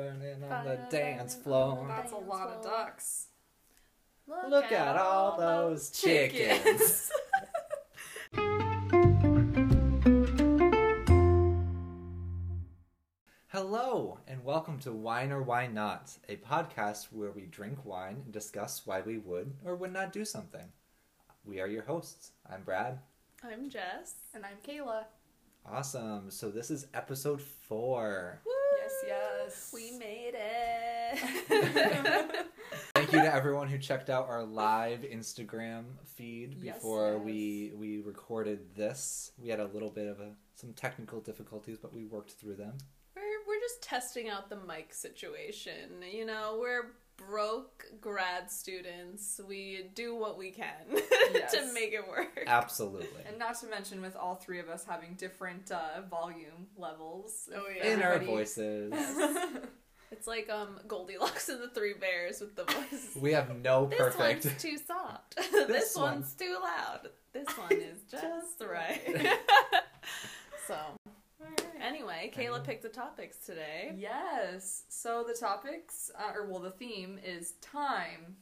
burning on the dance floor. on That's a lot of ducks. Look at all those chickens. Hello, and welcome to Wine or Why Not, a podcast where we drink wine and discuss why we would or would not do something. We are your hosts. I'm Brad. I'm Jess. And I'm Kayla. Awesome. So this is episode four. Yes, yes. We made it. Thank you to everyone who checked out our live Instagram feed Yes, before yes. we we recorded this. We had a little bit of a, some technical difficulties, but we worked through them. we're we're just testing out the mic situation. You know, we're broke grad students. We do what we can Yes. to make it work. Absolutely. And not to mention, with all three of us having different uh, volume levels. Oh, yeah. In our Everybody- voices, It's like um Goldilocks and the Three Bears with the voices. we have no This perfect. This one's too soft. this, This one. one's too loud. This one is just Just right. so, anyway, Kayla picked the topics today. Yes. So the topics, uh, or well, the theme is time.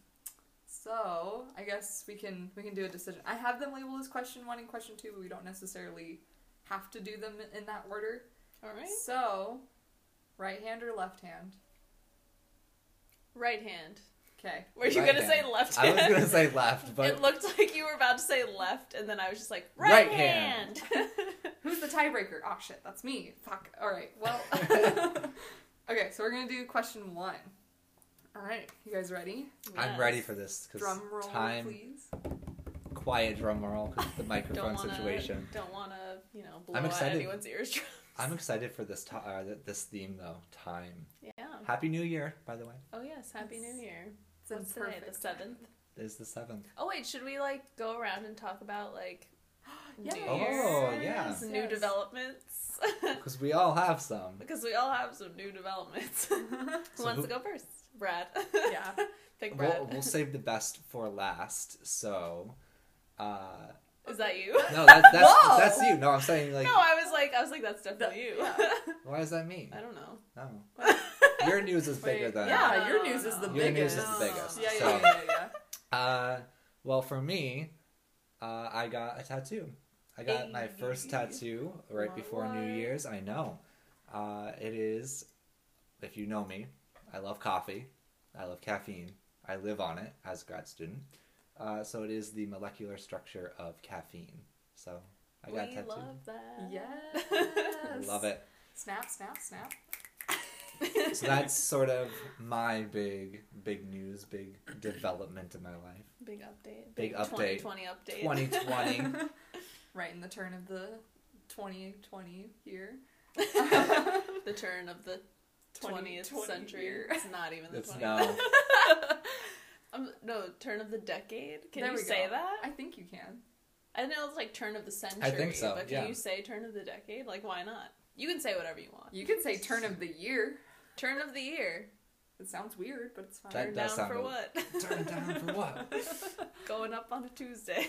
So I guess we can we can do a decision. I have them labeled as question one and question two, but we don't necessarily have to do them in that order. All right. So, right hand or left hand? Right hand. Okay. Were you Right gonna hand. say left I hand? was gonna say left, but it looked like you were about to say left, and then I was just like right, Right hand. hand. Who's the tiebreaker? Oh shit, that's me. Fuck. All right. Well. okay, so we're gonna do question one. All right, you guys ready? I'm ready for this because Drum roll, time, please. quiet drum roll because the microphone Don't microphone wanna, situation. Don't want to, you know, blow I'm out excited. anyone's ears. I'm excited for this to- uh, this theme though. Time. yeah. Happy New Year, by the way. Oh yes, Happy Yes. New Year. It's in What's today? The seventh. It is the seventh. Oh wait, should we like go around and talk about like Yes. Oh, Year's, yeah. new Yes. developments? Because we all have some. because we all have some new developments. Who So wants who- to go first? Brad. Yeah. Pick Brad. We'll, we'll save the best for last. So, uh, Is that you? no, that, that's Whoa! that's you. No, I'm saying like, no, I was like, I was like, that's definitely you. yeah. why does that mean? I don't know. No, your news is bigger Wait, than. yeah, No, your news is the no. Your biggest. news is the biggest, Yeah, yeah, so- yeah, yeah, yeah. Uh, well, for me, uh, I got a tattoo. I got my first tattoo right before New Year's. I know. Uh, it is, if you know me, I love coffee. I love caffeine. I live on it as a grad student. Uh, so it is the molecular structure of caffeine. So I got we tattooed. love that. Yes. Love it. Snap, snap, snap. So that's sort of my big, big news, big development in my life. Big update. Big update. 2020 update. 2020. right in the turn of the 2020 year. the turn of the 20th 2020 century. year. It's not even the It's 20th. no. um, no, turn of the decade. Can There you say go. that? I think you can. I know it's like turn of the century. I think so, But can yeah. you say turn of the decade? Like, why not? You can say whatever you want. You can say turn of the year. Turn of the year. It sounds weird, but it's fine. That Turn does down sound for a- what? Turn down for what? Going up on a Tuesday.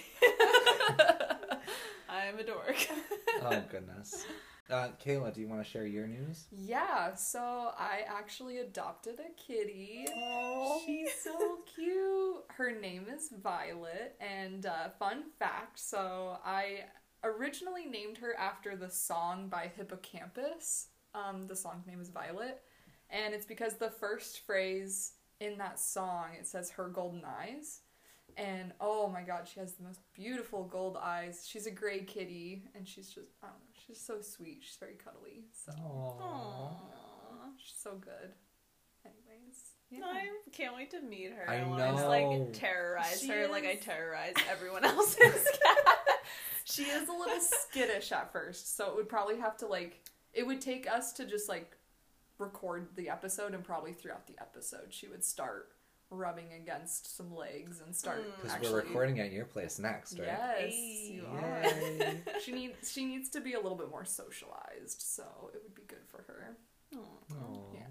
I'm a dork. Oh goodness. Uh, Kayla, do you want to share your news? Yeah, so I actually adopted a kitty. Oh. She's so cute. Her name is Violet, and uh, fun fact so I originally named her after the song by Hippo Campus. Um, the song's name is Violet, and it's because the first phrase in that song it says her golden eyes. And oh my god, she has the most beautiful gold eyes. She's a gray kitty, and she's just, I don't know, she's so sweet. She's very cuddly. So Aww. Aww. She's so good. Anyways, yeah. I can't wait to meet her. I want to know. like terrorize She her like I terrorize everyone else's cat. she is a little skittish at first, so it would probably have to like it would take us to just like record the episode and probably throughout the episode she would start rubbing against some legs and start Mm. Because actually we're recording at your place next, right? Yes, Hey. you are. She needs she needs to be a little bit more socialized, so it would be good for her. Aw. Aw. Yeah.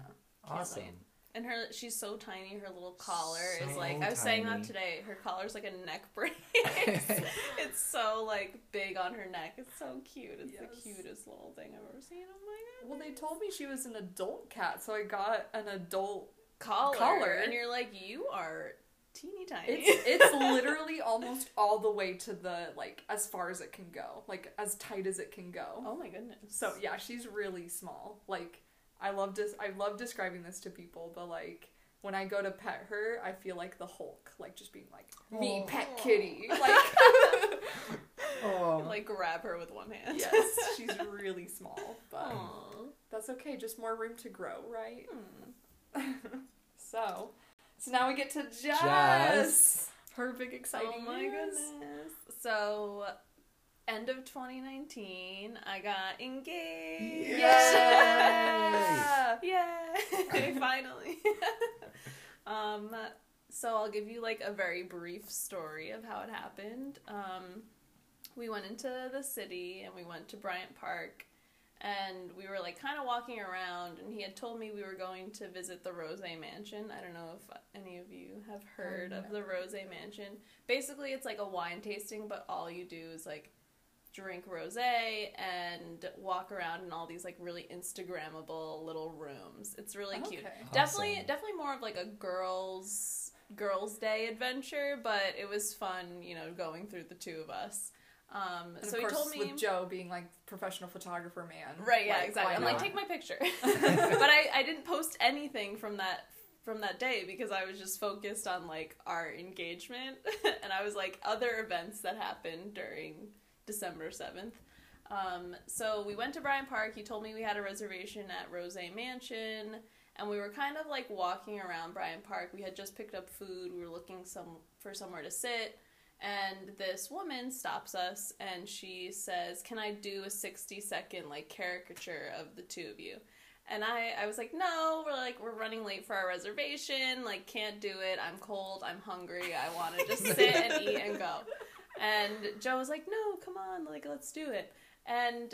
Awesome. wait. And her, she's so tiny. Her little collar is So like I was saying that today. Her collar's like a neck brace. it's so like big on her neck. It's so cute. It's Yes. the cutest little thing I've ever seen. Oh my god. Well, they told me she was an adult cat, so I got an adult. Collar, Collar. and you're like, you are teeny tiny. It's it's literally almost all the way to the like as far as it can go, like as tight as it can go. oh my goodness. So yeah, she's really small. Like I love dis- I love describing this to people, but like when I go to pet her, I feel like the Hulk, like just being like me Aw. pet kitty. Like Oh. like grab her with one hand. yes, she's really small, but Aw. that's okay. Just more room to grow, right? Hmm. So, so now we get to Jess. Jess. Her big exciting oh my news. goodness. So, end of 2019, I got engaged. Yeah. Yay! Finally. um, so I'll give you like a very brief story of how it happened. Um, we went into the city and we went to Bryant Park and we were like kind of walking around and he had told me we were going to visit the Rosé Mansion. I don't know if any of you have heard of the Rosé Mansion. Basically, it's like a wine tasting but all you do is like drink rosé and walk around in all these like really instagrammable little rooms. It's really cute. Okay. Definitely definitely more of like a girls girls day adventure, but it was fun, you know, going through the two of us. Um And so of he told me with Joe being like professional photographer man. Right, yeah, like, exactly. I'm like, take my picture. but I, I didn't post anything from that from that day because I was just focused on like our engagement and I was like other events that happened during December seventh. Um, so we went to Bryant Park. He told me we had a reservation at Rosé Mansion, and we were kind of like walking around Bryant Park. We had just picked up food. We were looking some for somewhere to sit, and this woman stops us and she says, "Can I do a sixty second like caricature of the two of you?" And I, I was like, no, we're like, we're running late for our reservation. Like, can't do it. I'm cold. I'm hungry. I want to just sit and eat and go. And Joe was like, no, come on. Like, let's do it. And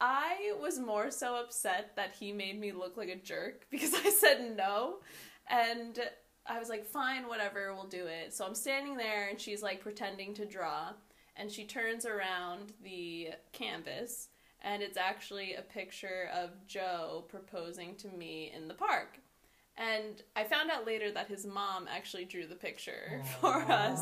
I was more so upset that he made me look like a jerk because I said no. And I was like, fine, whatever, we'll do it. So I'm standing there and she's like pretending to draw. And she turns around the canvas and it's actually a picture of Joe proposing to me in the park. And I found out later that his mom actually drew the picture for us.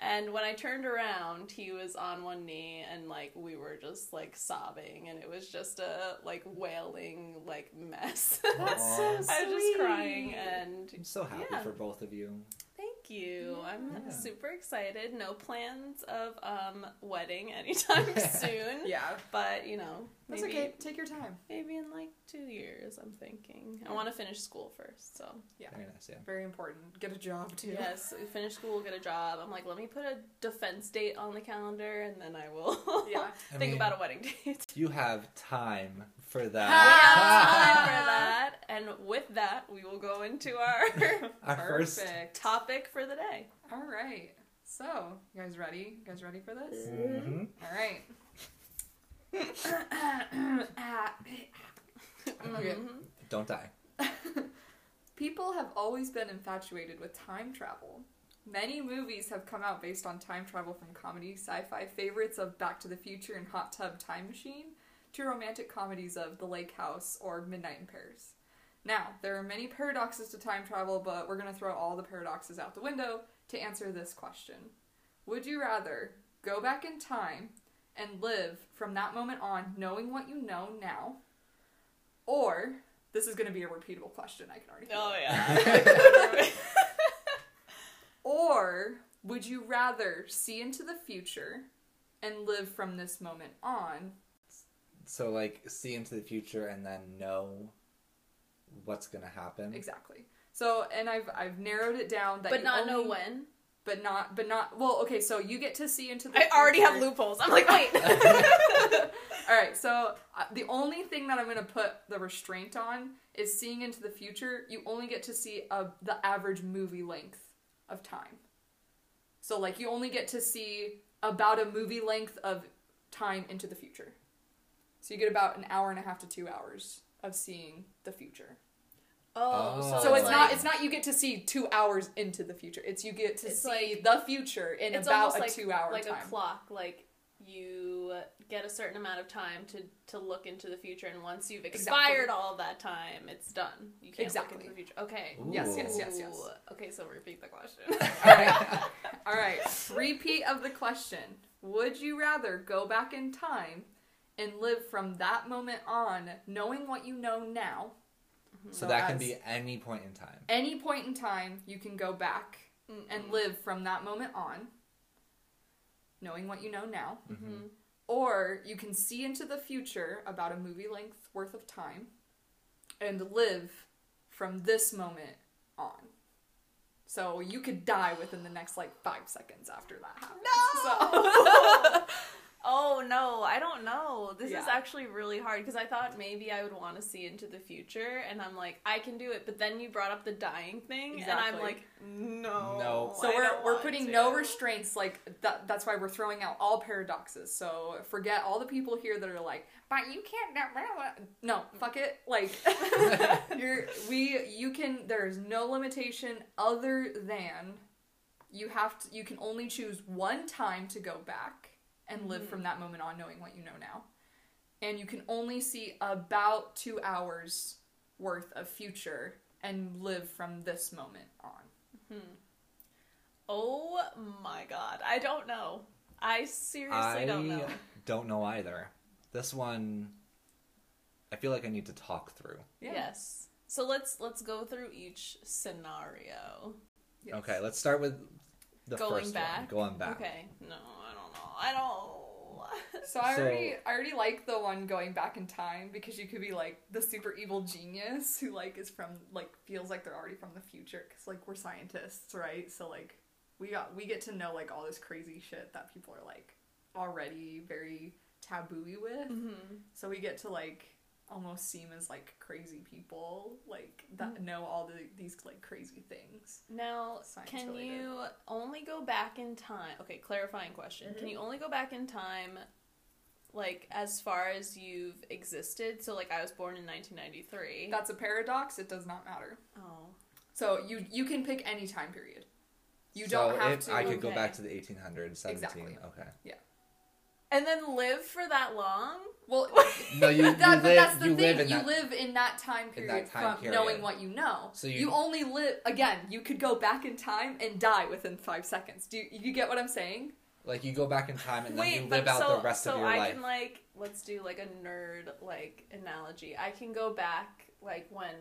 And when I turned around, he was on one knee and like we were just like sobbing and it was just a like wailing like mess. That's so. I was just crying and I'm so happy Yeah. for both of you. thank you. I'm Yeah. super excited. No plans of um wedding anytime soon. Yeah, But you know, that's maybe okay. Take your time. maybe in like two years. I'm thinking. I want to finish school first, so Yeah, Very nice, yeah. very important. Get a job too. yes, finish school, get a job. I'm like, let me put a defense date on the calendar, and then I will. Yeah. I think mean, about a wedding date. You have time for We that. have time for that, and with that, we will go into our Our first. Topic for the day. All right. So, you guys ready? You guys ready for this? Mhm. All right. Okay. Mhm. Don't die. People have always been infatuated with time travel. Many movies have come out based on time travel from comedy, sci fi favorites of Back to the Future and Hot Tub Time Machine to romantic comedies of The Lake House or Midnight in Paris. Now, there are many paradoxes to time travel, but we're going to throw all the paradoxes out the window to answer this question. Would you rather go back in time and live from that moment on knowing what you know now? Or, this is going to be a repeatable question, I can already Oh yeah. Or would you rather see into the future and live from this moment on? So, like, see into the future and then know what's gonna happen. Exactly. So, and I've I've narrowed it down that but you not know when. But not but not well. Okay, so you get to see into the. I already have loopholes. I'm like, wait. All right, so uh, the only thing that I'm going to put the restraint on is seeing into the future. You only get to see a, the average movie length of time. So, like, you only get to see about a movie length of time into the future. So, you get about an hour and a half to two hours of seeing the future. Oh, Oh. so, So it's like, not it's not you get to see two hours into the future. It's you get to see like- the future in it's about a like, two hour time. like time. a clock. Like you get a certain amount of time to to look into the future, and once you've expired all of that time, it's done. You can't Exactly. look into the future. Okay. Yes, yes, yes, yes. Okay, so repeat the question. All right. All right. Repeat of the question. Would you rather go back in time and live from that moment on knowing what you know now? So that can be any point in time. any point in time you can go back and live from that moment on knowing what you know now. Mhm. Or you can see into the future about a movie length worth of time and live from this moment on. So you could die within the next like five seconds after that happens. So- Oh no, I don't know. This is actually really hard because I thought maybe I would want to see into the future, and I'm like, I can do it. But then you brought up the dying thing, and I'm like, no, No. So I we're, don't we're putting to. no restraints like that that's why we're throwing out all paradoxes. So forget all the people here that are like, but you can't no, fuck it. Like you're we you can there's no limitation other than you have to you can only choose one time to go back and live from mm-hmm. that moment on knowing what you know now. And you can only see about two hours worth of future and live from this moment on. Mm-hmm. Oh my god, I don't know. I seriously I don't know. don't know either. This one, I feel like I need to talk through. Yes. So let's let's go through each scenario. Yes. Okay, let's start with the Going first back? one. Going back. Okay. No, I don't know. So I So- already I already like the one going back in time because you could be like the super evil genius who like is from like feels like they're already from the future because like we're scientists right so like we got we get to know like all this crazy shit that people are like already very tabooey with Mhm. so we get to like almost seem as like crazy people like that Mm-hmm. know all the these like crazy things Now, can related. you only go back in time? Okay, clarifying question. Mm-hmm. Can you only go back in time, like as far as you've existed? So, like, I was born in 1993. that's a paradox it does not matter oh, so you you can pick any time period you so don't have if to I could go back to the 1800s, 17. Exactly. Okay. Yeah. And then live for that long? Well, No, you, you that, but live. that's the you thing. live in you that. live in that time period that time from period. knowing what you know. So you, you- only live again. You could go back in time and die within five seconds. Do you, you get what I'm saying? Like you go back in time and then Wait, you live out so the rest so of your I life. can like let's do like a nerd like analogy. I can go back like when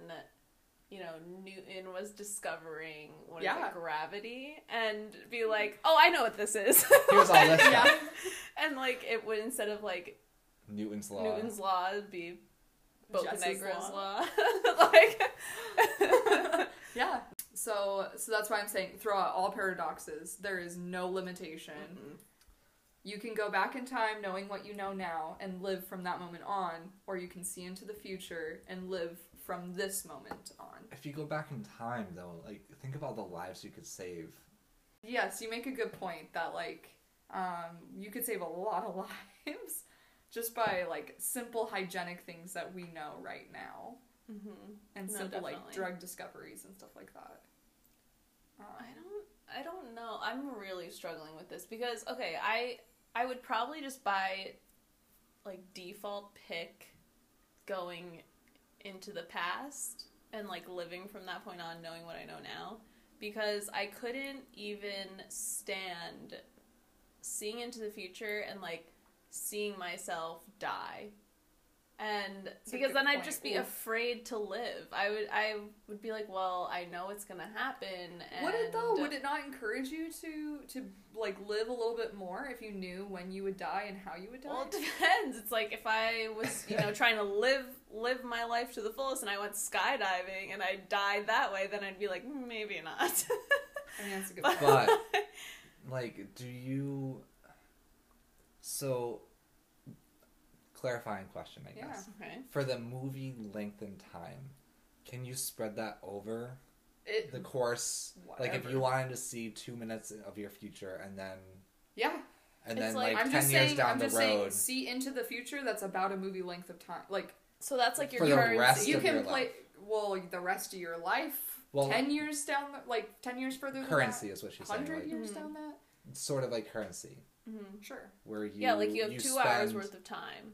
you know Newton was discovering what is Yeah. it, gravity and be like, oh, I know what this is. Here's all this Yeah. and like it would instead of like Newton's law. Newton's law, it'd be Bocanegra's law. law. like Yeah. So so that's why I'm saying throw out all paradoxes. There is no limitation. Mm-hmm. You can go back in time knowing what you know now and live from that moment on, or you can see into the future and live from this moment on. If you go back in time, though, like think of all the lives you could save. Yes, you make a good point that like um, you could save a lot of lives just by like simple hygienic things that we know right now Mhm. and No, simple like drug discoveries and stuff like that. Um, I don't I don't know. I'm really struggling with this because okay, I I would probably just buy like default pick going into the past and like living from that point on knowing what I know now because I couldn't even stand seeing into the future and like seeing myself die. And That's because good then I'd just be Ooh. afraid to live. I would I would be like, well, I know it's gonna happen. And Would it though? Would it not encourage you to to like live a little bit more if you knew when you would die and how you would die? Well, it depends. It's like if I was, you know, trying to live live my life to the fullest, and I went skydiving, and I died that way, then I'd be like, "Mm, maybe not. I mean, that's a good But- point. But like, do you? So, clarifying question, I Yeah. guess. okay. For the movie length and time, can you spread that over It, the course? Like, if you wanted to see two minutes of your future, and then yeah, and It's then like- like, ten years saying. down I'm the just road, saying. See into the future. That's about a movie length of time. Like So that's like your For the currency. rest you of can your play. life. well, the rest of your life. Well- ten years down, the, like ten years further. than currency that? is what she's saying. Hundred Like, years Mhm. down that. sort of like currency, Mhm. Sure. where you yeah, like you have two hours worth of time.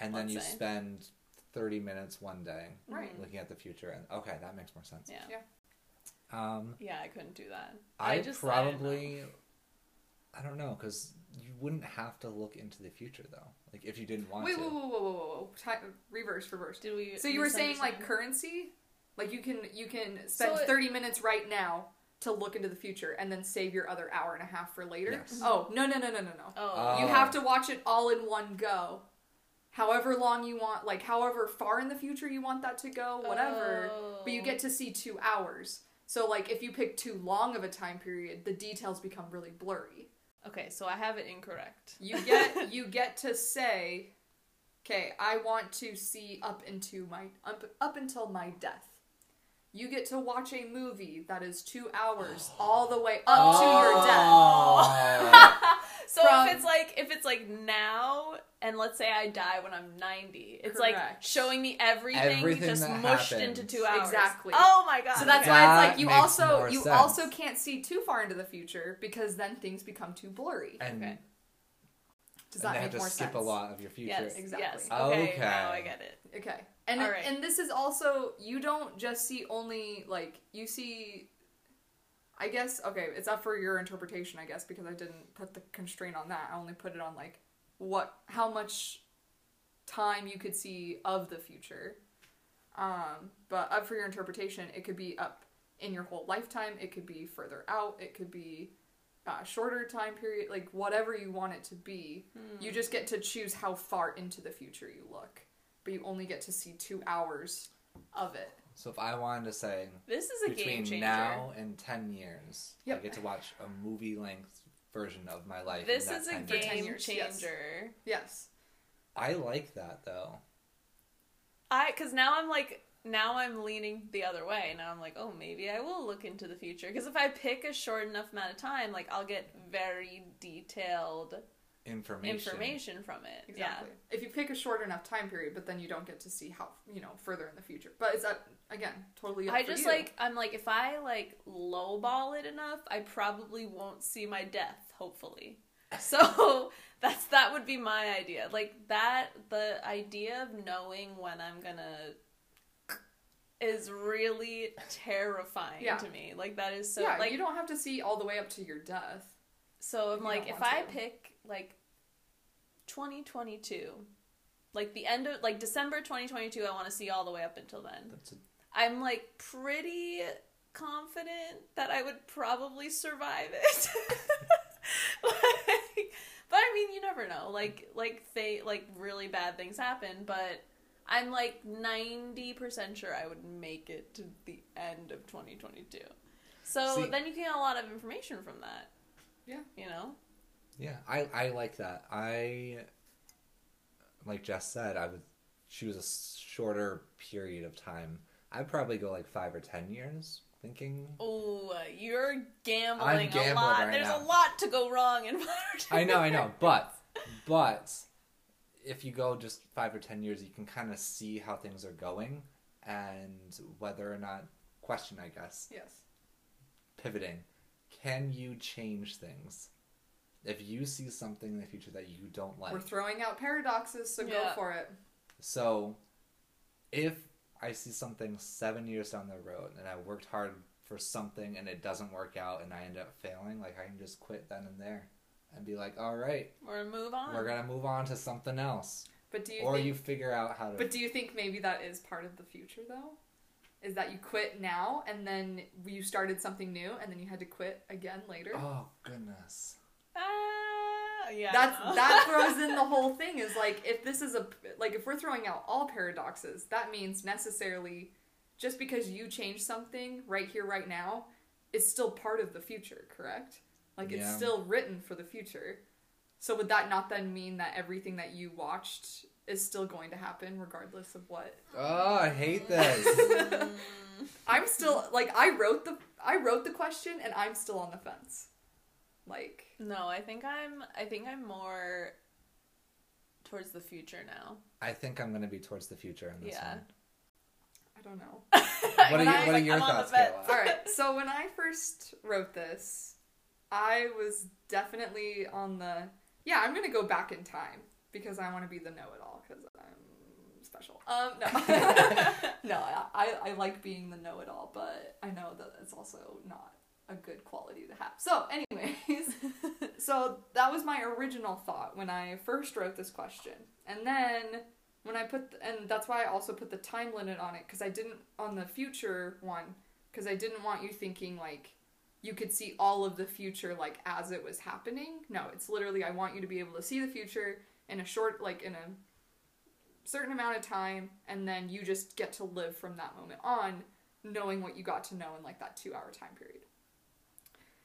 and then you say. spend thirty minutes one day Right. looking at the future. And okay, that makes more sense. Yeah. Yeah. Um, Yeah, I couldn't do that. I, I don't probably, I don't know, because you wouldn't have to look into the future though. Like if you didn't want Wait, to. whoa, whoa, whoa, whoa, whoa, whoa! Ti- reverse, reverse. Did we? So you were saying like currency, like you can you can spend So it- thirty minutes right now to look into the future and then save your other hour and a half for later. Yes. Oh no no no no no no! Oh, You Oh. have to watch it all in one go. However long you want, like however far in the future you want that to go, whatever. Oh. But you Oh. get to see two hours. So like if you pick too long of a time period, the details become really blurry. Okay, so I have it incorrect. You get you get to say, okay, I want to see up into my up, up until my death. You get to watch a movie that is two hours all the way up to your oh. death. Oh. So From- if it's like if it's like now, and let's say I die when I'm 90, it's like showing me everything, Everything just mushed happened. into two hours. Exactly. Oh my god. So that's okay. why it's like you also you sense. also can't see too far into the future because then things become too blurry. and, Okay. Does and that they make have to more skip sense? a lot of your future. Yes, Exactly. yes. Okay, Okay. now I get it. Okay. And right. and this is also you don't just see only like you see I guess okay, it's up for your interpretation, I guess, because I didn't put the constraint on that. I only put it on like what how much time you could see of the future. Um, but up for your interpretation, it could be up in your whole lifetime, it could be further out, it could be uh, shorter time period, like whatever you want it to be. Hmm. You just get to choose how far into the future you look, but you only get to see two hours of it. So if I wanted to say This is a game between changer. now and ten years, Yep. I get to watch a movie length version of my life. this in that is a 10 For 10 game years, yes. changer. Yes. I like that though. I because now I'm like now I'm leaning the other way. Now I'm like, oh, maybe I will look into the future. Because if I pick a short enough amount of time, like I'll get very detailed Information. information from it. Exactly. If you pick a short enough time period, but then you don't get to see how you know further in the future. But it's that again totally. Up I just you. like I'm like if I like lowball it enough, I probably won't see my death. Hopefully. So that's that would be my idea. Like that the idea of knowing when I'm gonna is really terrifying Yeah. to me. Like that is so yeah, like you don't have to see all the way up to your death. So I'm like, if I to. pick like 2022, like the end of like December 2022, I want to see all the way up until then. That's a, I'm like pretty confident that I would probably survive it. like, but I mean, you never know. Like, like they like really bad things happen, but. I'm like 90% sure I would make it to the end of 2022. So See- then you can get a lot of information from that. Yeah. You know? Yeah, I I like that. I like Jess said, I would choose a shorter period of time. I'd probably go like five or ten years. Thinking, Oh, you're gambling, I'm gambling a lot. right There's now. a lot to go wrong in modern I know, I know, but but if you go just five or ten years, you can kind of see how things are going and whether or not question, I guess, Yes. pivoting. Can you change things? If you see something in the future that you don't like, We're throwing out paradoxes, so go for it. so if I see something seven years down the road and I worked hard for something and it doesn't work out and I end up failing, like I can just quit then and there and be like, all right, We're gonna move on. we're gonna move on to something else. But do you or think? you figure out how to. But do you think maybe that is part of the future though? Is that you quit now and then you started something new and then you had to quit again later? oh goodness. Ah, yeah. That's that throws in the whole thing is like if this is a like if we're throwing out all paradoxes, that means necessarily just because you change something right here right now is still part of the future, correct? Like it's Yeah. still written for the future. So would that not then mean that everything that you watched is still going to happen regardless of what? Oh, I hate this. I'm still like I wrote the I wrote the question and I'm still on the fence. Like no, I think I'm. I think I'm more towards the future now. I think I'm gonna be towards the future in this Yeah. one. I don't know. What are, you, I was what are your I'm on the thoughts, fence. Kayla? All right. So when I first wrote this, I was definitely on the yeah. I'm gonna go back in time because I want to be the know-it-all because I'm special. Um, no, no. I I like being the know-it-all, but I know that it's also not a good quality to have. So, anyways, so that was my original thought when I first wrote this question, and then when I put and that's why I also put the time limit on it because I didn't on the future one because I didn't want you thinking like you could see all of the future like as it was happening. No, it's literally I want you to be able to see the future in a short like in a certain amount of time and then you just get to live from that moment on knowing what you got to know in like that 2 hour time period.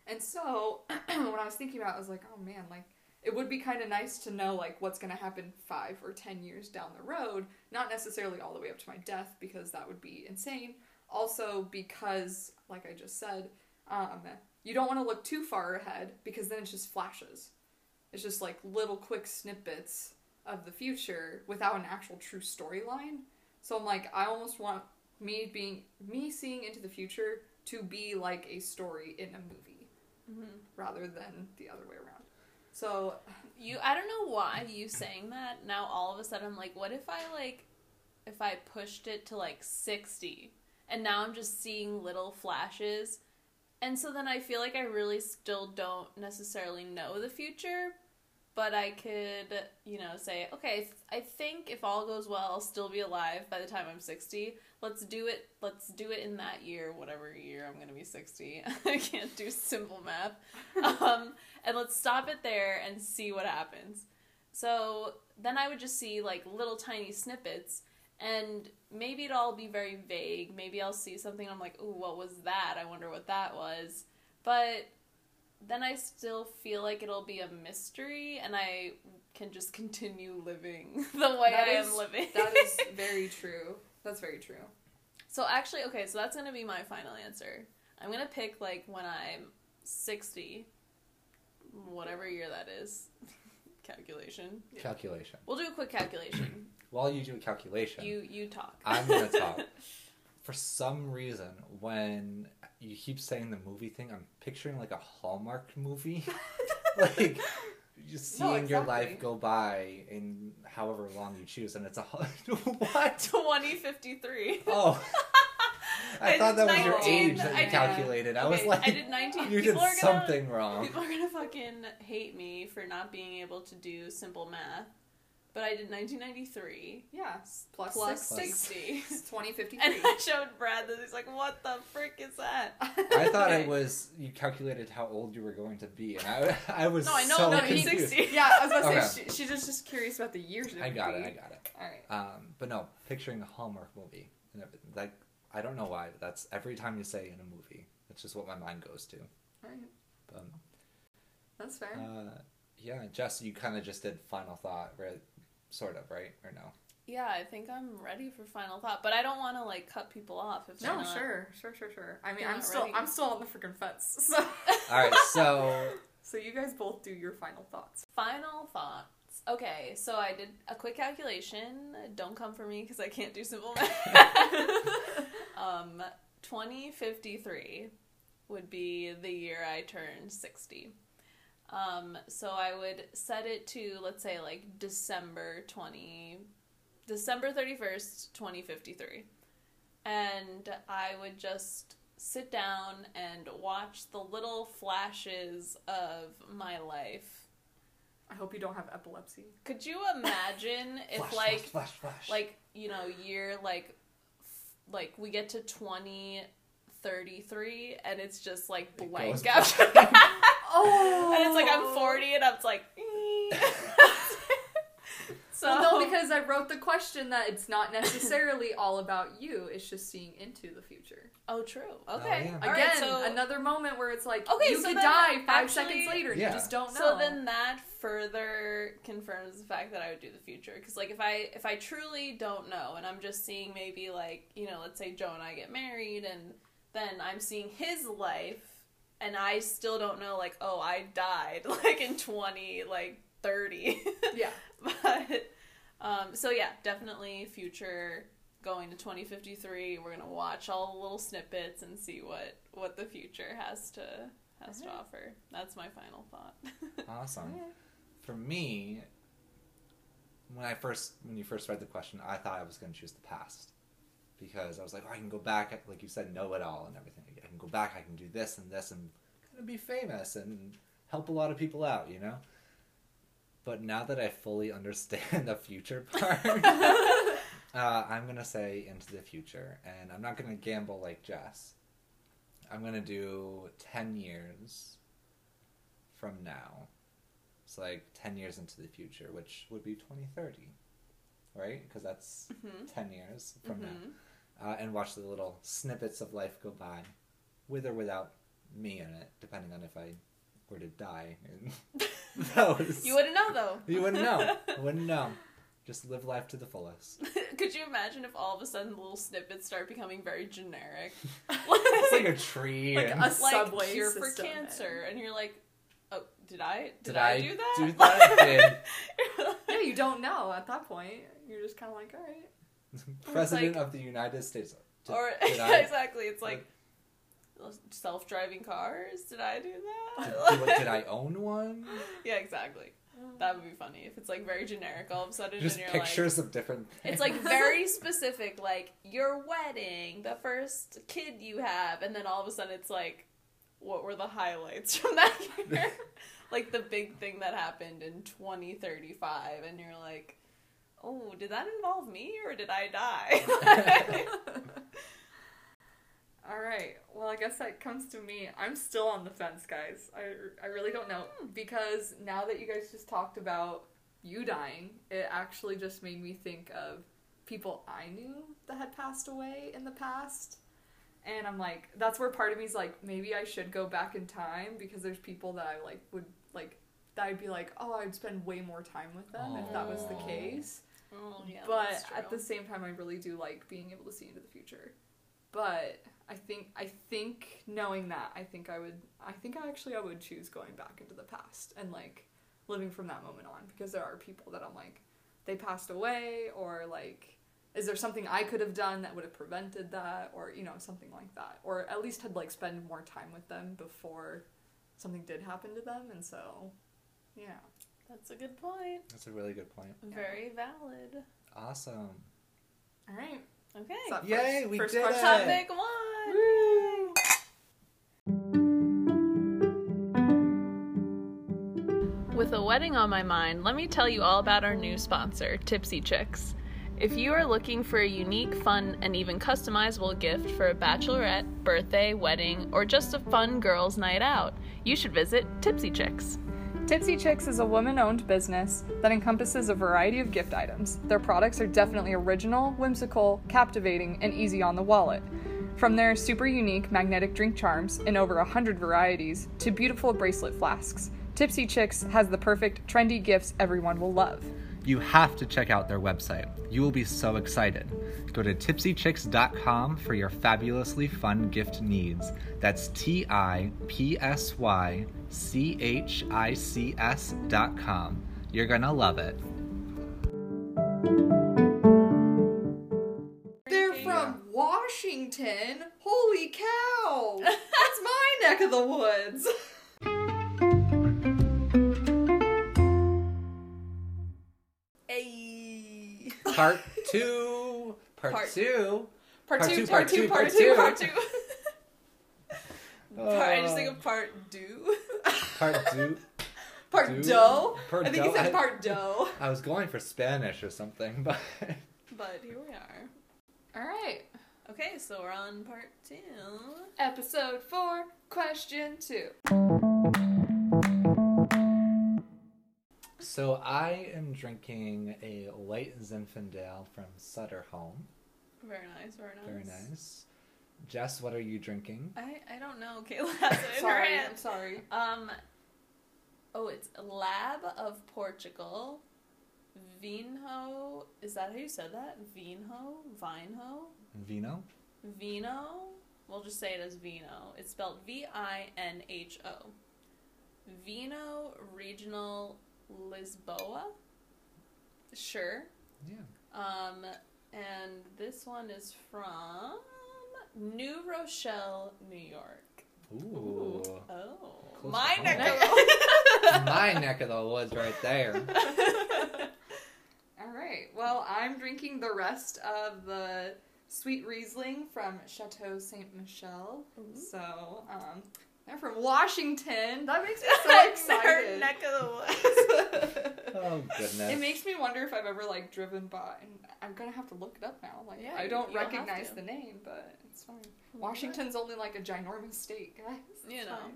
And so when I was thinking about it, I was like, "Oh man, like it would be kind of nice to know like what's going to happen 5 or 10 years down the road, not necessarily all the way up to my death because that would be insane. Also because like I just said, um, you don't want to look too far ahead because then it just flashes. It's just like little quick snippets of the future without an actual true storyline. So I'm like, I almost want me being me seeing into the future to be like a story in a movie Mhm. rather than the other way around. So You, I don't know why you saying that. Now all of a sudden I'm like, what if I like, if I pushed it to like sixty, and now I'm just seeing little flashes, and so then I feel like I really still don't necessarily know the future, but I could, you know, say, okay, I think if all goes well, I'll still be alive by the time I'm sixty. Let's do it. Let's do it in that year, whatever year I'm gonna be sixty. I can't do simple math. Um, and let's stop it there and see what happens. So then I would just see like little tiny snippets, and maybe it'll all be very vague. Maybe I'll see something. I'm like, ooh, what was that? I wonder what that was. But then I still feel like it'll be a mystery, and I can just continue living the way That I is- am living. that is very true. That's very true. So actually, okay, so that's gonna be my final answer. I'm gonna pick like when I'm 60, whatever year that is. calculation. Calculation. We'll do a quick calculation. While you do a calculation, you you talk. I'm gonna talk. For some reason, when you keep saying the movie thing, I'm picturing like a Hallmark movie, like just No, seeing your life go by in however long you choose, and it's a what? 2053. Oh, I I thought that did was your age that I you did- calculated. I was Okay, like, I did 19. you did People are gonna- something wrong. People are gonna fucking hate me for not being able to do simple math. But I did 1993 Yeah. Plus, plus 60. 60. 2053. And I showed Brad this. He's like, "What the frick is that?" I thought Okay. it was you calculated how old you were going to be, and I, I was No, I know so I'm confused. 60. yeah, I was about to Okay. say, she, she's just, just curious about the years. I got it. I got it. Alright. Um, but no, picturing a Hallmark movie and everything. Like I don't know why, but that's every time you say in a movie, that's just what my mind goes to. Alright. But That's fair. uh, yeah, Jess, you kind of just did final thought, right? Sort of, right? Or no? Yeah, I think I'm ready for final thought, but I don't want to like cut people off if no, not. sure, sure, sure, sure. I mean, I'm still, ready. I'm still on the freaking fence. So, All right, so so you guys both do your final thoughts. Final thoughts. Okay, so I did a quick calculation. Don't come for me because I can't do simple math. um, 2053 would be the year I turned 60. Um, so I would set it to let's say like December 20 December 31st, 2053. And I would just sit down and watch the little flashes of my life. I hope you don't have epilepsy. Could you imagine if flash, like flash, flash, flash. like you know year like f- like we get to 2033 and it's just like blank goes after blank. Oh, and it's like I'm 40 and I'm like eh. so Well, no, because I wrote the question that it's not necessarily all about you. It's just seeing into the future. oh true Oh, okay yeah. All right, Again, so, another moment where it's like Okay, you so could die five actually- seconds later. Yeah. You just don't know. so then that further confirms the fact that I would do the future because like if I if I truly don't know and I'm just seeing maybe like you know let's say Joe and I get married and then I'm seeing his life and I still don't know like oh I died like in 20 like 30 yeah, but um so yeah definitely future going to 2053. We're gonna watch all the little snippets and see what what the future has to has to offer. That's my final thought. Awesome. For me, when I first when you first read the question, I thought I was going to choose the past because I was like, oh, I can go back, like you said, know it all and everything. Go back, I can do this and this, and kind of be famous and help a lot of people out, you know. But now that I fully understand the future part, uh, I'm gonna say into the future, and I'm not gonna gamble like Jess. I'm gonna do ten years from now. It's like 10 years into the future, which would be 2030, right? Because that's Mhm. 10 years from now. Mhm. Uh, and watch the little snippets of life go by, with or without me in it, depending on if I were to die. in those. You wouldn't know though. You wouldn't know. Wouldn't know. Just live life to the fullest. Could you imagine if all of a sudden little snippets start becoming very generic? It's like a tree. Like and- a like subway cure for cancer, and you're like, oh, did I did, Did I, I do that? do that? I did. yeah, you don't know at that point. You're just kind of like, all right. President like- of the United States. Did, or did I, exactly, it's like self-driving cars. Did I do that? did, did I own one? yeah, exactly. That would be funny if it's like very generic all of a sudden, Just and you're pictures of different. like, it's like very specific, like your wedding, the first kid you have, and then all of a sudden it's like, what were the highlights from that year? like the big thing that happened in 2035, and you're like, oh, did that involve me or did I die? All right. Well, I guess that comes to me. I'm still on the fence, guys. I, I really don't know hmm. because now that you guys just talked about you dying, it actually just made me think of people I knew that had passed away in the past. And I'm like, that's where part of me's like, maybe I should go back in time because there's people that I like would like that I'd be like, oh, I'd spend way more time with them if that was the case oh, yeah, but at the same time, I really do like being able to see into the future. But I think I think knowing that, I think I would I think I actually I would choose going back into the past and like living from that moment on because there are people that I'm like they passed away or like is there something I could have done that would have prevented that or you know something like that or at least had like spend more time with them before something did happen to them and so yeah That's a good point. That's a really good point. Very valid. Awesome. all right Okay. So Yay, first- we first did it. question. Topic one. With a wedding on my mind, let me tell you all about our new sponsor, Tipsy Chicks. If you are looking for a unique, fun, and even customizable gift for a bachelorette, birthday, wedding, or just a fun girls' night out, you should visit Tipsy Chicks. Tipsy Chicks is a woman owned business that encompasses a variety of gift items. Their products are definitely original, whimsical, captivating, and easy on the wallet. From their super unique magnetic drink charms in over 100 varieties to beautiful bracelet flasks, Tipsy Chicks has the perfect trendy gifts everyone will love. You have to check out their website. You will be so excited. Go to tipsychicks.com for your fabulously fun gift needs. That's T I P S Y C H I C S dot com. You're gonna love it. They're from Washington. Holy cow! That's my neck of the woods. Part two. Part, Part- two. Part, Part two, two, part part two, two, part part two, two. part two. Part- I just Uh, think of part do. Part two. Part Do- part I think he dough. Said part dough. I was going for Spanish or something, but But here we are. All right. Okay, so we're on part two. Episode four, question two. So I am drinking a light Zinfandel from Sutter Home. Very nice, very nice. Very nice. Jess, what are you drinking? I, I don't know. Kayla has it in her Sorry, hand. I'm sorry. Um, oh, it's Lab of Portugal. Vinho. Is that how you said that? Vinho? Vinho? Vino? Vino? We'll just say it as Vino. It's spelled V I N H O. Vino Regional Lisboa. Sure. Yeah. Um, and this one is from New Rochelle, New York. Ooh. Oh, Close my neck of the My neck of the woods right there. All right. Well, I'm drinking the rest of the sweet Riesling from Chateau Ste. Michelle. Ooh. So, um, they're from Washington. That makes me so Her excited. neck of the woods. Oh goodness. It makes me wonder if I've ever like driven by, and I'm gonna have to look it up now. Like Yeah, I don't you don't recognize the name, but it's fine. Washington's only like a ginormous state, guys. You It's know. fine.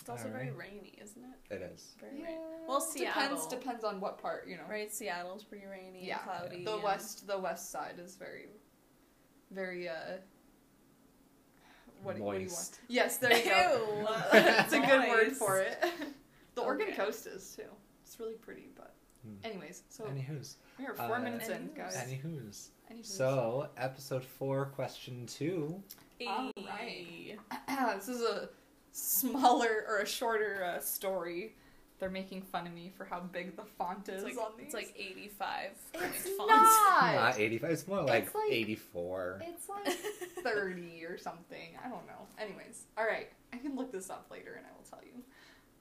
It's also very rainy, isn't it? It is. Very Yeah. rainy. Well, depends Seattle. depends on what part, you know. Right, Seattle's pretty rainy Yeah, and cloudy. the and- west the west side is very, very uh. What, do- what do you want? Moist. Yes, there you go. Ew. That's a good word for it. the Oregon Okay. coast is too. It's really pretty, but Hmm. anyways, so Anywho's. we are four Uh, minutes in, Anywho's. guys. Anywho's. Anywho's. So, episode four, question two. All Eee. this is a smaller or a shorter uh, story. They're making fun of me for how big the font is It's like, on these. it's like 85 It's fonts. not. Not 85. It's more like, It's like- 84. It's like 30 or something. I don't know. Anyways, all right. I can look this up later and I will tell you.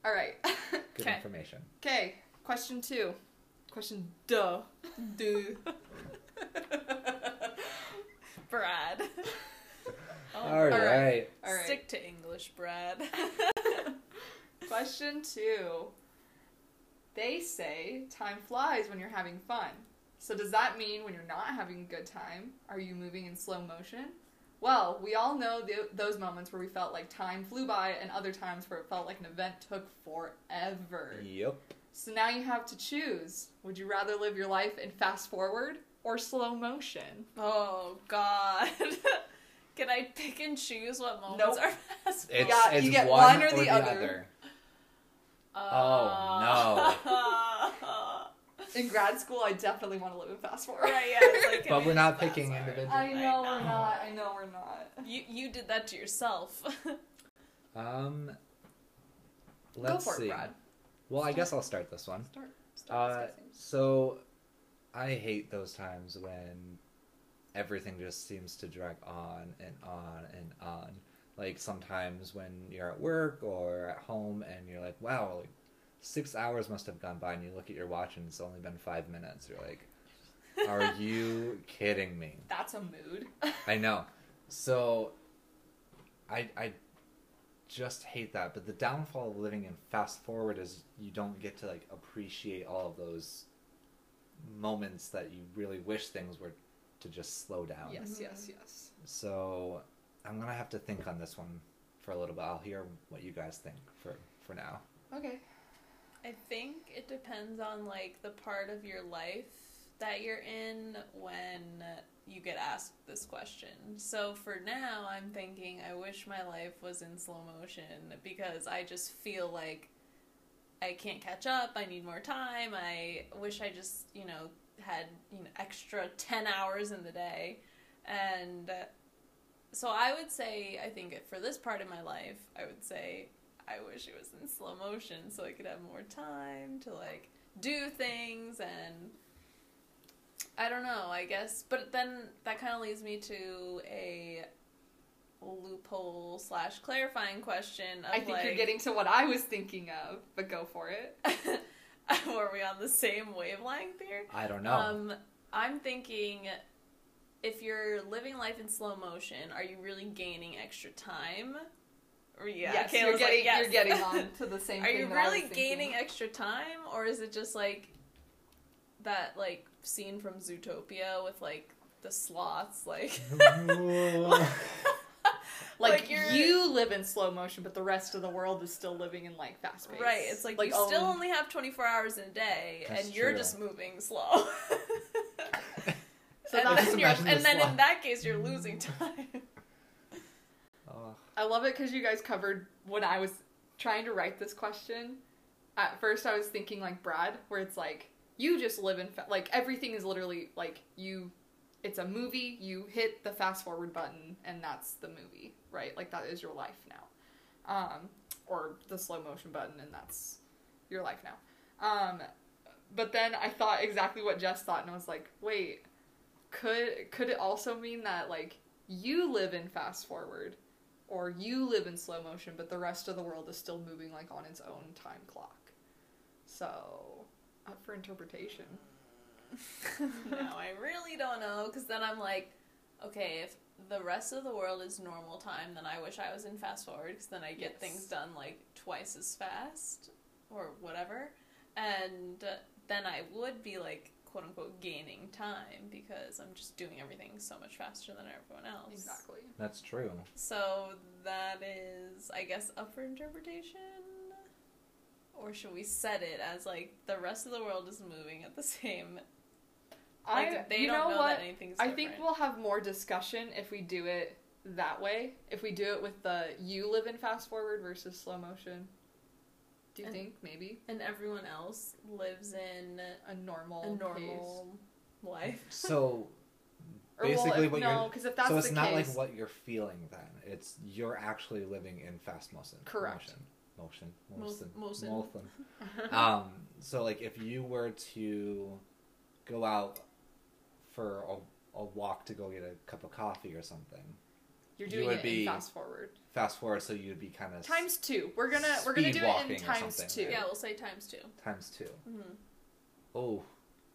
All right. Good Okay. information. okay. Question two. Question duh. Dude. Brad. Oh, All right. right. All right. Stick to English, Brad. Question two. They say time flies when you're having fun. So does that mean when you're not having a good time, are you moving in slow motion? Well, we all know th- those moments where we felt like time flew by and other times where it felt like an event took forever. Yep. So now you have to choose. Would you rather live your life in fast forward or slow motion? Oh, God. Can I pick and choose what moments Nope. are fast? It's, got- it's you get one, one or or the the other. Other. Oh, no. In grad school, I definitely want to live in fast forward. right, yeah. Like, But we we're not picking forward? individual. I know we're not. I know we're not. You, you did that to yourself. Um, Go let's for see. it, Brad. Well, I guess I'll start this one. Start. Start Uh, so, I hate those times when everything just seems to drag on and on and on. Like sometimes when you're at work or at home and you're like, wow, like six hours must have gone by, and you look at your watch and it's only been five minutes. You're like, are you kidding me? That's a mood. I know. So, I I just hate that. But the downfall of living in fast forward is you don't get to like appreciate all of those moments that you really wish things were to just slow down. yes, yes, yes. So I'm gonna have to think on this one for a little bit. I'll hear what you guys think for for now. Okay. I think it depends on like the part of your life that you're in when you get asked this question. So for now, I'm thinking I wish my life was in slow motion because I just feel like I can't catch up. I need more time. I wish I just, you know, had, you know, extra 10 hours in the day. And uh, so I would say I think for this part of my life, I would say I wish it was in slow motion so I could have more time to like do things and I don't know, I guess. But then that kind of leads me to a loophole slash clarifying question. Of I think like, you're getting to what I was thinking of, but go for it. Were we on the same wavelength here? I don't know. Um, I'm thinking if you're living life in slow motion, are you really gaining extra time? Or yeah, yes, Kayla's you're like, getting yes. you're getting on to the same Are thing. you that really gaining extra time, or is it just like that like scene from Zootopia with like the sloths, like Like, Like, you're- live in slow motion, but the rest of the world is still living in like fast pace. right? It's like, you oh, still only have 24 hours in a day, That's and you're true. just moving slow. So and that's- then, you're, and then in that case, you're losing time. Oh, I love it because you guys covered when I was trying to write this question. At first, I was thinking like Brad, where it's like you just live in fa- like everything is literally like you. It's a movie. You hit the fast forward button, and that's the movie, right? Like that is your life now, um, or the slow motion button, and that's your life now. Um, but then I thought exactly what Jess thought, and I was like, wait, could could it also mean that like you live in fast forward or you live in slow motion but the rest of the world is still moving like on its own time clock? So up for interpretation. No, I really don't know because then I'm like, okay, if the rest of the world is normal time, then I wish I was in fast forward because then I get Yes. things done like twice as fast or whatever, and then I would be like quote unquote gaining time because I'm just doing everything so much faster than everyone else. exactly That's true. So that is, I guess, up for interpretation. Or should we set it as like the rest of the world is moving at the same? Like I they you don't know, know, what that anything's. I think we'll have more discussion if we do it that way if we do it with the you live in fast forward versus slow motion do you And- think maybe and everyone else lives in a normal a normal life. So Or, well, basically, if- what no, you're because if that's so it's the not case, like what you're feeling then. It's you're actually living in fast motion. Correct. Motion. Mo- Motion. motion. Motion. um. So like, if you were to go out for a, a walk to go get a cup of coffee or something, you're you would it be- in fast forward fast forward, so you'd be kind of times two. We're gonna we're gonna do it in times two. right? Yeah, we'll say times two. times two. hmm Oh,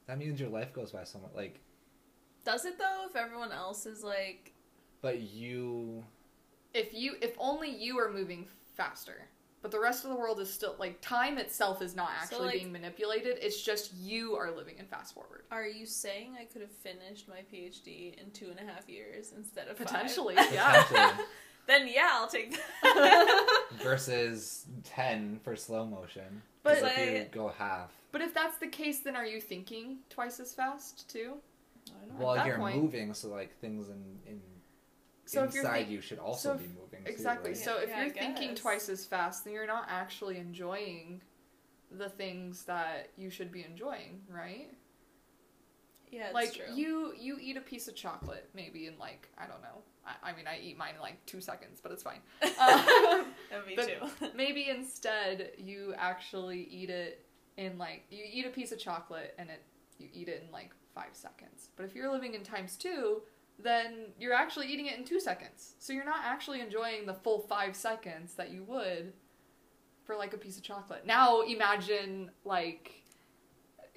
that means your life goes by somewhat like. Does it though? If everyone else is like, But you If you if only you are moving faster, but the rest of the world is still like time itself is not So, actually like- being manipulated. It's just you are living in fast forward. are you saying I could have finished my PhD in two and a half years instead of five? Potentially, yeah. potentially Then yeah, I'll take that. versus ten for slow motion. But- 'Cause if you go half, But if that's the case, then are you thinking twice as fast too? I don't well, you're point- moving, so like things in in So if you're inside think- you should also so be if- moving. too, Exactly. right? So if Yeah, you're thinking twice as fast, then you're not actually enjoying the things that you should be enjoying, right? Yeah, like true. you you eat a piece of chocolate maybe in like I don't know. I, I mean I eat mine in like two seconds, but it's fine. Um, me too. maybe instead you actually eat it in like you eat a piece of chocolate and it you eat it in like five seconds. But if you're living in times two, then you're actually eating it in two seconds. So you're not actually enjoying the full five seconds that you would for like a piece of chocolate. Now imagine like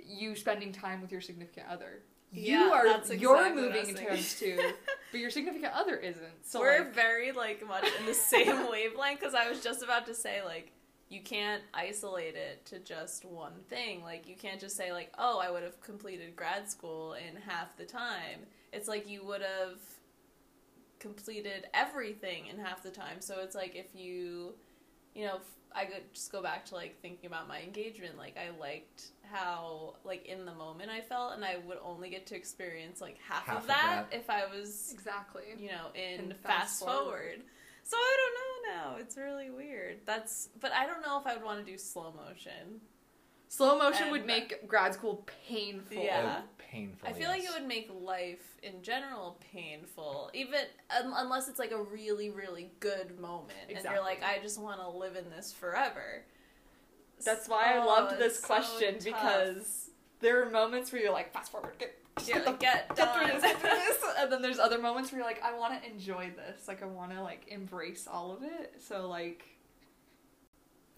you spending time with your significant other. You Yeah, are you're exactly I moving was in thinking. times two, but your significant other isn't. So We're like, very like much in the same wavelength because I was just about to say like you can't isolate it to just one thing. Like you can't just say like, "Oh, I would have completed grad school in half the time." It's like you would have completed everything in half the time. So it's like if you you know, I could just go back to like thinking about my engagement. Like I liked how like in the moment I felt, and I would only get to experience like half, Half of, of that, that. if I was exactly. you know, in, In fast, fast forward. forward. So I don't know now. It's really weird. That's but I don't know if I would want to do slow motion. Slow motion And- would make grad school painful. Yeah. Oh, painful. I feel like it would make life in general painful, even um, unless it's like a really really good moment, and you're like, I just want to live in this forever. That's why I Oh, loved this it's so question because there are moments where you're like, fast forward, get, Yeah, get, the, like, get get through done. this, get through this. And then there's other moments where you're like, I want to enjoy this. Like, I want to, like, embrace all of it. So, like,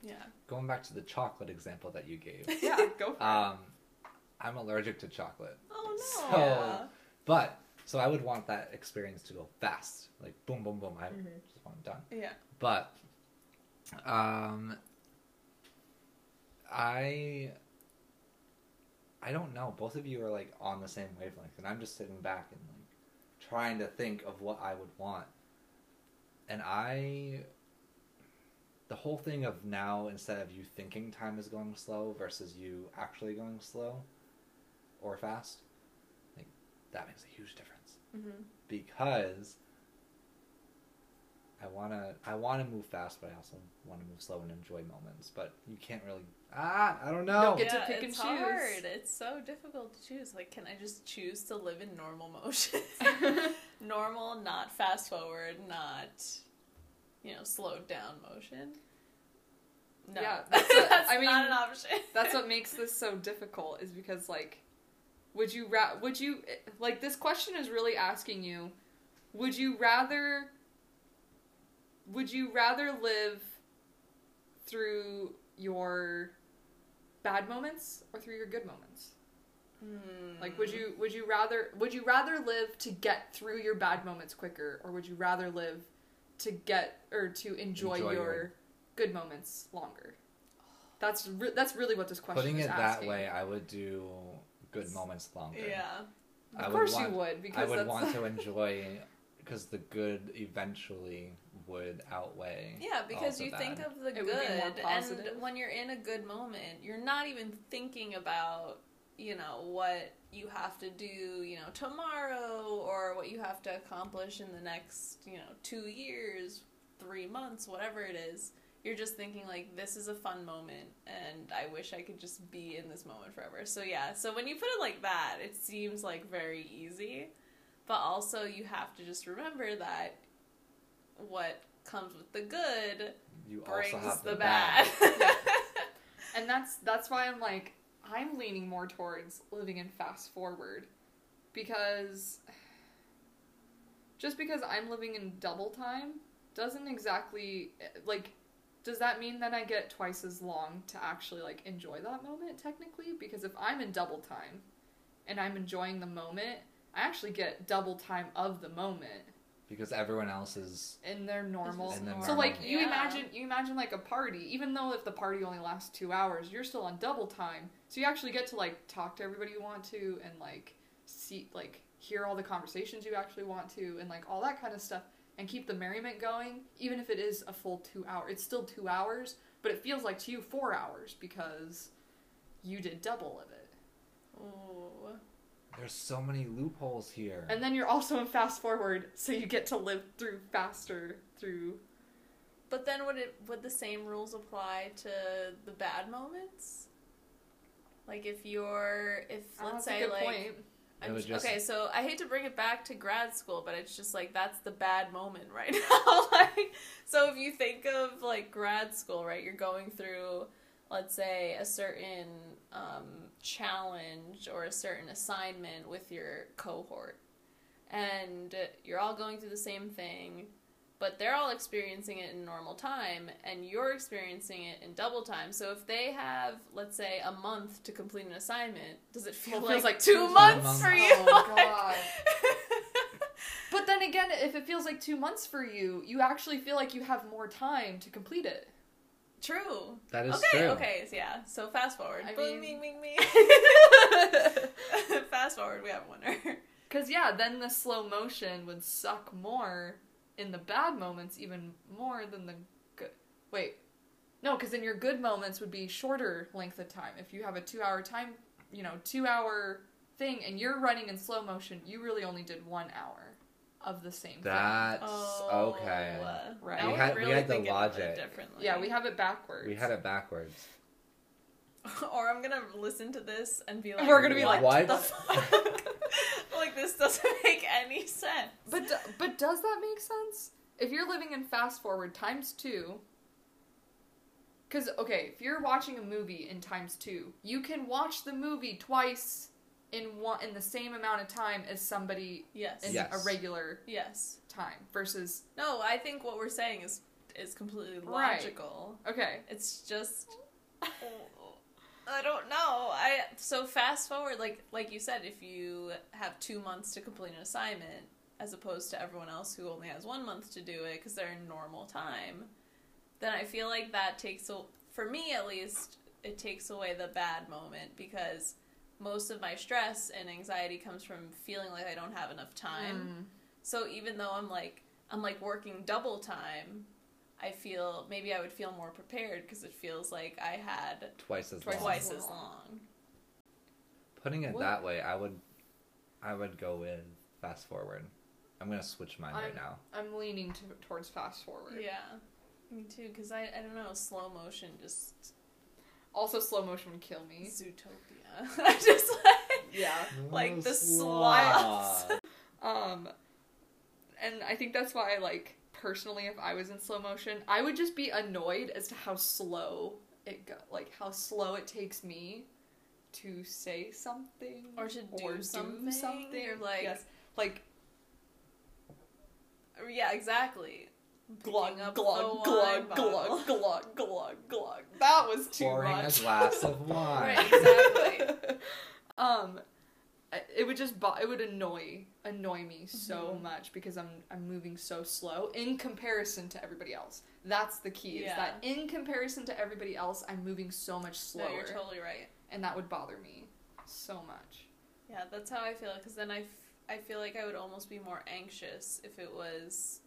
yeah. going back to the chocolate example that you gave. yeah, go for it. um, I'm allergic to chocolate, Oh no. So- but so I would want that experience to go fast, like boom, boom, boom. I Mhm. just want it done. Yeah. But um I I don't know. Both of you are like on the same wavelength and I'm just sitting back and like trying to think of what I would want. And I the whole thing of now instead of you thinking time is going slow versus you actually going slow or fast, like that makes a huge difference Mm-hmm. because I wanna I wanna move fast, but I also want to move slow and enjoy moments. But you can't really ah I don't know. Don't get to yeah, pick and it's choose. hard. It's so difficult to choose. Like, can I just choose to live in normal motion? normal, not fast forward, not you know slowed down motion. No, Yeah, that's, that's a- I not an option. That's what makes this so difficult, is because, like, Would you ra- would you like this question is really asking you would you rather would you rather live through your bad moments or through your good moments? Hmm. Like would you would you rather would you rather live to get through your bad moments quicker or would you rather live to get or to enjoy, Enjoy your, your- good moments longer? That's re- that's really what this question is. Putting is it that way, I would do good moments longer. Yeah. I Of would course want- you would Because I would that's want to enjoy because the good eventually would outweigh. Yeah, because also you bad. think of the It would be more good, and when you're in a good moment, you're not even thinking about you know what you have to do, you know, tomorrow or what you have to accomplish in the next, you know, two years, three months, whatever it is. You're just thinking like this is a fun moment, and I wish I could just be in this moment forever. So yeah, so when you put it like that, it seems like very easy, but also you have to just remember that what comes with the good You brings also have the, the, bad. and that's that's why I'm like I'm leaning more towards living in fast forward because just because I'm living in double time doesn't exactly like does that mean that I get twice as long to actually like enjoy that moment technically because if I'm in double time and I'm enjoying the moment I actually get double time of the moment because everyone else is in their normal. In their so like you Yeah. imagine you imagine like a party, even though if the party only lasts two hours, you're still on double time. So you actually get to like talk to everybody you want to and like see like hear all the conversations you actually want to and like all that kind of stuff and keep the merriment going, even if it is a full two hour. It's still two hours, but it feels like to you four hours because you did double of it. Ooh. there's so many loopholes here. And then you're also in fast forward, so you get to live through faster through But then would it would the same rules apply to the bad moments? Like if you're if Oh, let's that's a say good like point. I'm It would j- just- okay, so I hate to bring it back to grad school, but it's just like that's the bad moment right now. like, so if you think of like grad school, right, you're going through, let's say, a certain um, challenge or a certain assignment with your cohort, and you're all going through the same thing, but they're all experiencing it in normal time, and you're experiencing it in double time. So if they have, let's say, a month to complete an assignment, does it feel it like, feels like two, two months, months. for oh, you? Oh god. But then again, if it feels like two months for you, you actually feel like you have more time to complete it. True. that is okay, true. okay, so yeah. So fast forward. I Boom, mean- ming, ming, ming. fast forward, we have a winner. Because, yeah, then the slow motion would suck more in the bad moments, even more than the good. Wait. No, because then your good moments would be shorter length of time. If you have a two hour time, you know, two hour thing and you're running in slow motion, you really only did one hour of the same thing. That's Oh, okay. Right. We we're had- we really had the it logic. differently. Yeah, we have it backwards. We had it backwards. or I'm gonna listen to this and be like, We're gonna be like, What? the fuck? like this doesn't make any sense. But d- but does that make sense? If you're living in fast forward times two, because okay, if you're watching a movie in times two, you can watch the movie twice in one in the same amount of time as somebody yes, in Yes. a regular yes. time. Versus No, I think what we're saying is is completely Right. logical. okay, It's just I don't know. I so fast forward like like you said if you have 2 months to complete an assignment as opposed to everyone else who only has 1 month to do it cuz they're in normal time, then I feel like that takes a, for me at least it takes away the bad moment because most of my stress and anxiety comes from feeling like I don't have enough time. Mm. So even though I'm like I'm like working double time, I feel maybe I would feel more prepared because it feels like I had Twice as Twice long. twice as long. Putting it What- that way, I would, I would go with fast forward. I'm gonna switch mine right I'm- now. I'm leaning to, towards fast forward. Yeah, me too. Because I I don't know slow motion just Also, slow motion would kill me. Zootopia. I just like Yeah. like the sloths. sloths. Um, and I think that's why, I like, personally, if I was in slow motion, I would just be annoyed as to how slow it go, like how slow it takes me to say something Or to do something, or, like- yes, like Yeah, exactly. glug glug glug glug glug glug glug. That was too Pouring much. a glass of wine. Right, exactly. um, it would just bo- it would annoy annoy me so Mhm. much because I'm I'm moving so slow in comparison to everybody else. That's the key. Is Yeah. that in comparison to everybody else, I'm moving so much slower. No, slower, you're totally right. and that would bother me so much. Yeah, that's how I feel. Because then I, f- I feel like I would almost be more anxious if it was,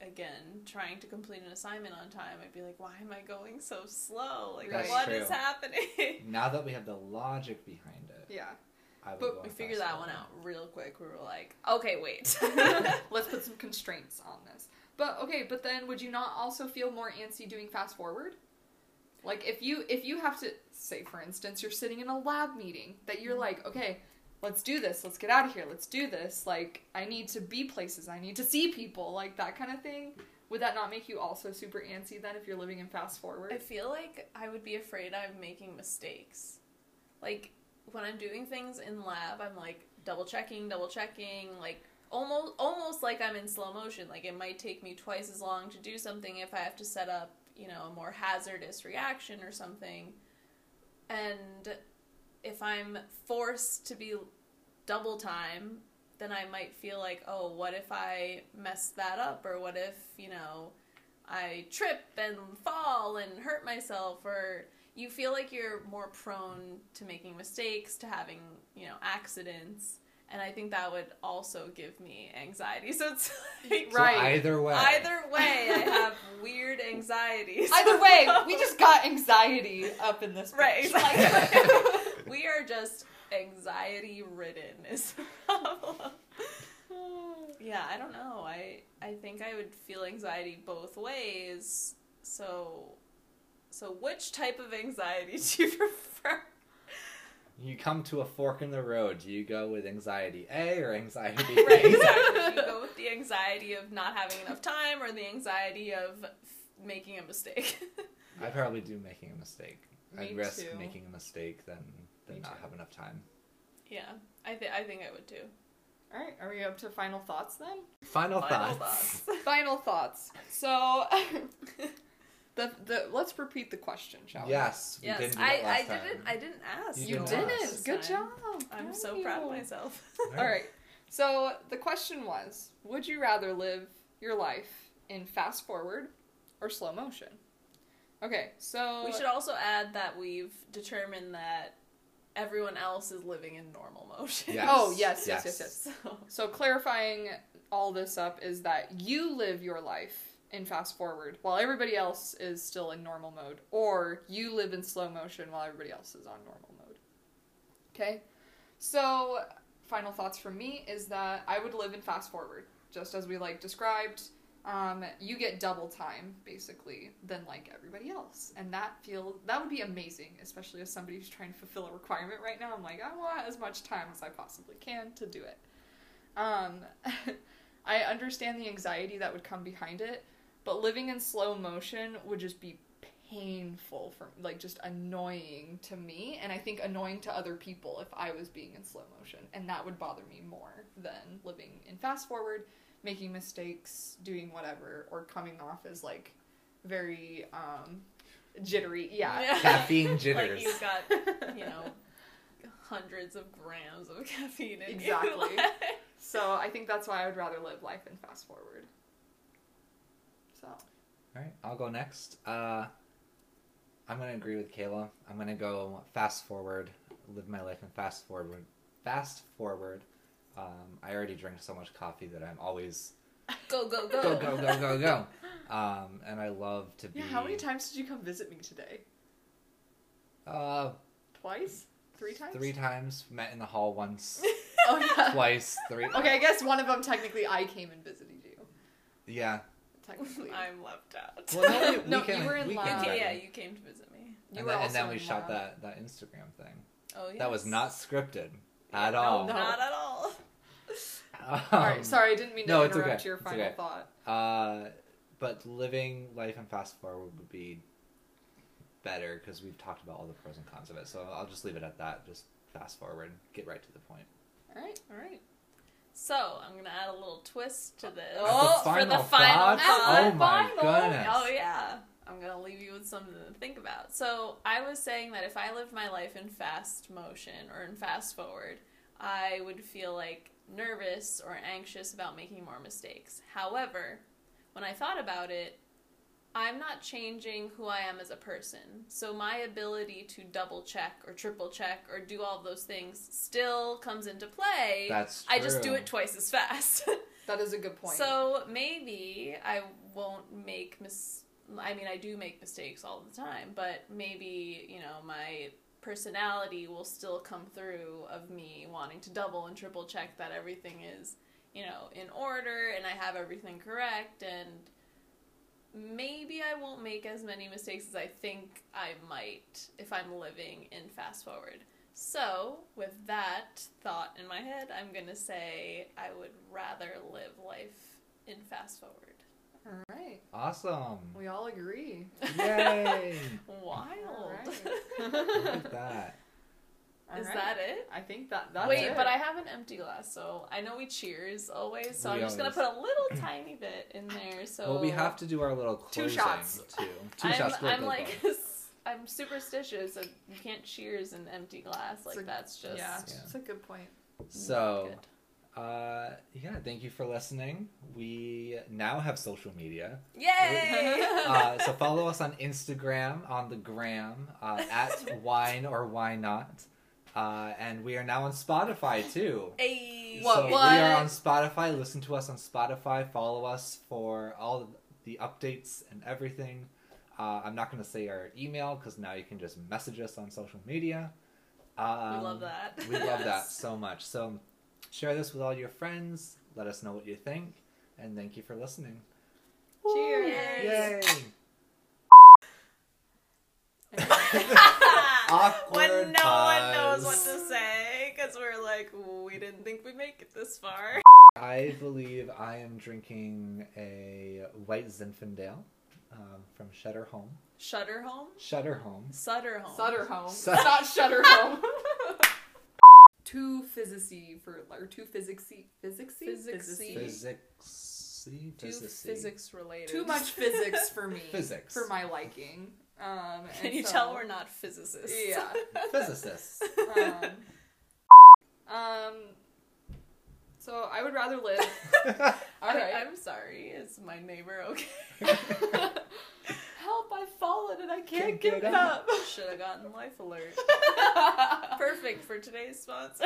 again, trying to complete an assignment on time. I'd be like, why am I going so slow? Like, That's what is true. happening? Now that we have the logic behind it, Yeah. I would But we figured that one out real quick. We were like, okay, wait. Let's put some constraints on this. But okay, but then would you not also feel more antsy doing fast forward? Like if you if you have to say for instance you're sitting in a lab meeting that you're mm-hmm. like, okay, let's do this. Let's get out of here. Let's do this. Like I need to be places. I need to see people. Like that kind of thing. Would that not make you also super antsy then if you're living in fast forward? I feel like I would be afraid I'm making mistakes. Like when I'm doing things in lab, I'm like double checking, double checking, like almost almost like I'm in slow motion. Like it might take me twice as long to do something if I have to set up, you know, a more hazardous reaction or something. And if I'm forced to be double time, then I might feel like, oh, what if I mess that up or what if, you know, I trip and fall and hurt myself or you feel like you're more prone to making mistakes, to having, you know, accidents. And I think that would also give me anxiety. So it's like So Right. either way. either way I have weird anxieties. Either way, we just got anxiety up in this. Right, exactly. we are just anxiety ridden is the problem. Yeah, I don't know. I I think I would feel anxiety both ways. So so which type of anxiety do you prefer? You come to a fork in the road. Do you go with anxiety A or anxiety B? Right, exactly. Do you go with the anxiety of not having enough time or the anxiety of f- making a mistake? I probably do making a mistake. Me I'd risk too. making a mistake than than Me not too. have enough time. yeah, I think I think I would too. All right, are we up to final thoughts then? Final, Final thoughts. thoughts. Final thoughts. So, the the let's repeat the question, shall we? Yes, we yes, didn't do I, that I last didn't. I didn't ask. You You didn't didn't. ask. Good job. I'm Proud so of proud of myself. All right. So the question was: Would you rather live your life in fast forward or slow motion? Okay, so We should also add that we've determined that everyone else is living in normal motion. Yes. Oh yes, yes, Yes. yes, yes. So, So clarifying all this up is that you live your life in fast forward while everybody else is still in normal mode, or you live in slow motion while everybody else is on normal mode. Okay? So, final thoughts from me is that I would live in fast forward, just as we like described. Um, you get double time basically than like everybody else, and that feel that would be amazing, especially as somebody who's trying to fulfill a requirement right now. I'm like, I want as much time as I possibly can to do it. Um, I understand the anxiety that would come behind it, but living in slow motion would just be painful for like just annoying to me and I think annoying to other people if I was being in slow motion and that would bother me more than living in fast forward, making mistakes, doing whatever or coming off as like very um jittery. Yeah. Caffeine jitters. like you've got, you know, hundreds of grams of caffeine in. Exactly. So I think that's why I would rather live life in fast forward. So All right, I'll go next. Uh, I'm gonna agree with Kayla. I'm gonna go fast forward, live my life in fast forward. Fast forward. Um, I already drink so much coffee that I'm always go, go, go. go go go go go. Um, and I love to be. Yeah, how many times did you come visit me today? Uh, Twice? Three times? three times. Met in the hall once, Oh yeah. twice, three. Okay, I guess one of them technically I came and visited you. Yeah. Technically. I'm left out. Well, no, we, No, we can, you were in we lab. can okay, yeah, you came to visit me. You and were then, also and then we shot lab. that that Instagram thing. Oh yeah. That was not scripted at no, all. No. Not at all. Alright, Um, sorry, I didn't mean to no, it's interrupt okay, your it's final okay. thought. Uh, but living life in fast forward would be better because we've talked about all the pros and cons of it. So I'll just leave it at that. Just fast forward, get right to the point. All right. All right. So I'm gonna add a little twist to this Oh, for the final final thoughts? thought. Oh my Final. goodness. Oh yeah. I'm gonna leave you with something to think about. So I was saying that if I lived my life in fast motion or in fast forward, I would feel like nervous or anxious about making more mistakes. However, when I thought about it, I'm not changing who I am as a person. So my ability to double check or triple check or do all those things still comes into play. That's true. I just do it twice as fast. That is a good point. So maybe I won't make mis. I mean, I do make mistakes all the time, but maybe you know my personality will still come through of me wanting to double and triple check that everything is you know in order and I have everything correct and maybe I won't make as many mistakes as I think I might if I'm living in fast forward. So, with that thought in my head, I'm going to say I would rather live life in fast forward. all right. Awesome. We all agree. Yay! Wild. All Look at that. Is All right. that it? I think that that's Wait, it. but I have an empty glass, so I know we cheers always, so We I'm just going to put a little tiny bit in there. So Well, we have to do our little Two shots. too. Two I'm, shots. Go, I'm go, like, go. I'm superstitious. So you can't cheers in empty glass. Like, a- that's just. yeah, Yeah. it's a good point. So, good. uh, yeah, thank you for listening. We now have social media. Yay! Uh, so follow us on Instagram on the gram uh, at wine or why not. Uh, and we are now on Spotify too. Hey. What- so what? we are on Spotify. Listen to us on Spotify. Follow us for all the updates and everything. Uh, I'm not going to say our email because now you can just message us on social media. Um, we love that. we love that so much. So share this with all your friends. Let us know what you think. And thank you for listening. Cheers. Yay! when Awkward no because we're like, we didn't think we'd make it this far. I believe I am drinking a white Zinfandel um, from Shutter Home. Shutter home? Shutter Home. Sutter home. Sutter home. Su- It's not shutter home. too physicsy for or too physicsy physicsy Physicsy. Physicsy. Too Physicsy. physics related. Too much physics for me. Physics. for my liking. Um, Can and you so- tell we're not physicists? Yeah. Physicists. Um, um, so I would rather live. All right. I, I'm sorry. Is my neighbor okay? Help! I've fallen and I can't, Can't get, get up. Should have gotten life alert. Perfect for today's sponsor.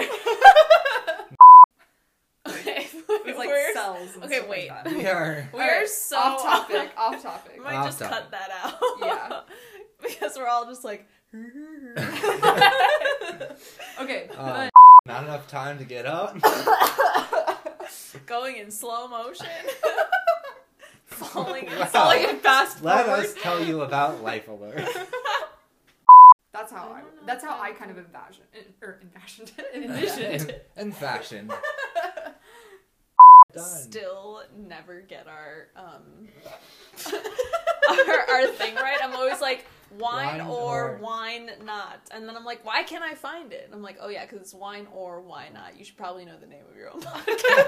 okay, It's like we're- cells. And okay, wait. Like we are. we Alright, are so off topic. off topic. We might Off just topic. cut that out. Yeah. because we're all just like. Okay. Um, not enough time to get up. going in slow motion, falling in Wow. Falling in fast Let forward. us tell you about Life Alert. That's how I I. That's how I kind of envision, or envisioned, envisioned. in, in fashion. Done. Still never get our um our, our thing right. I'm always like wine, Wine or, or- wine not, and then I'm like, why can't I find it? And I'm like, oh yeah, because it's wine or why not. You should probably know the name of your own podcast.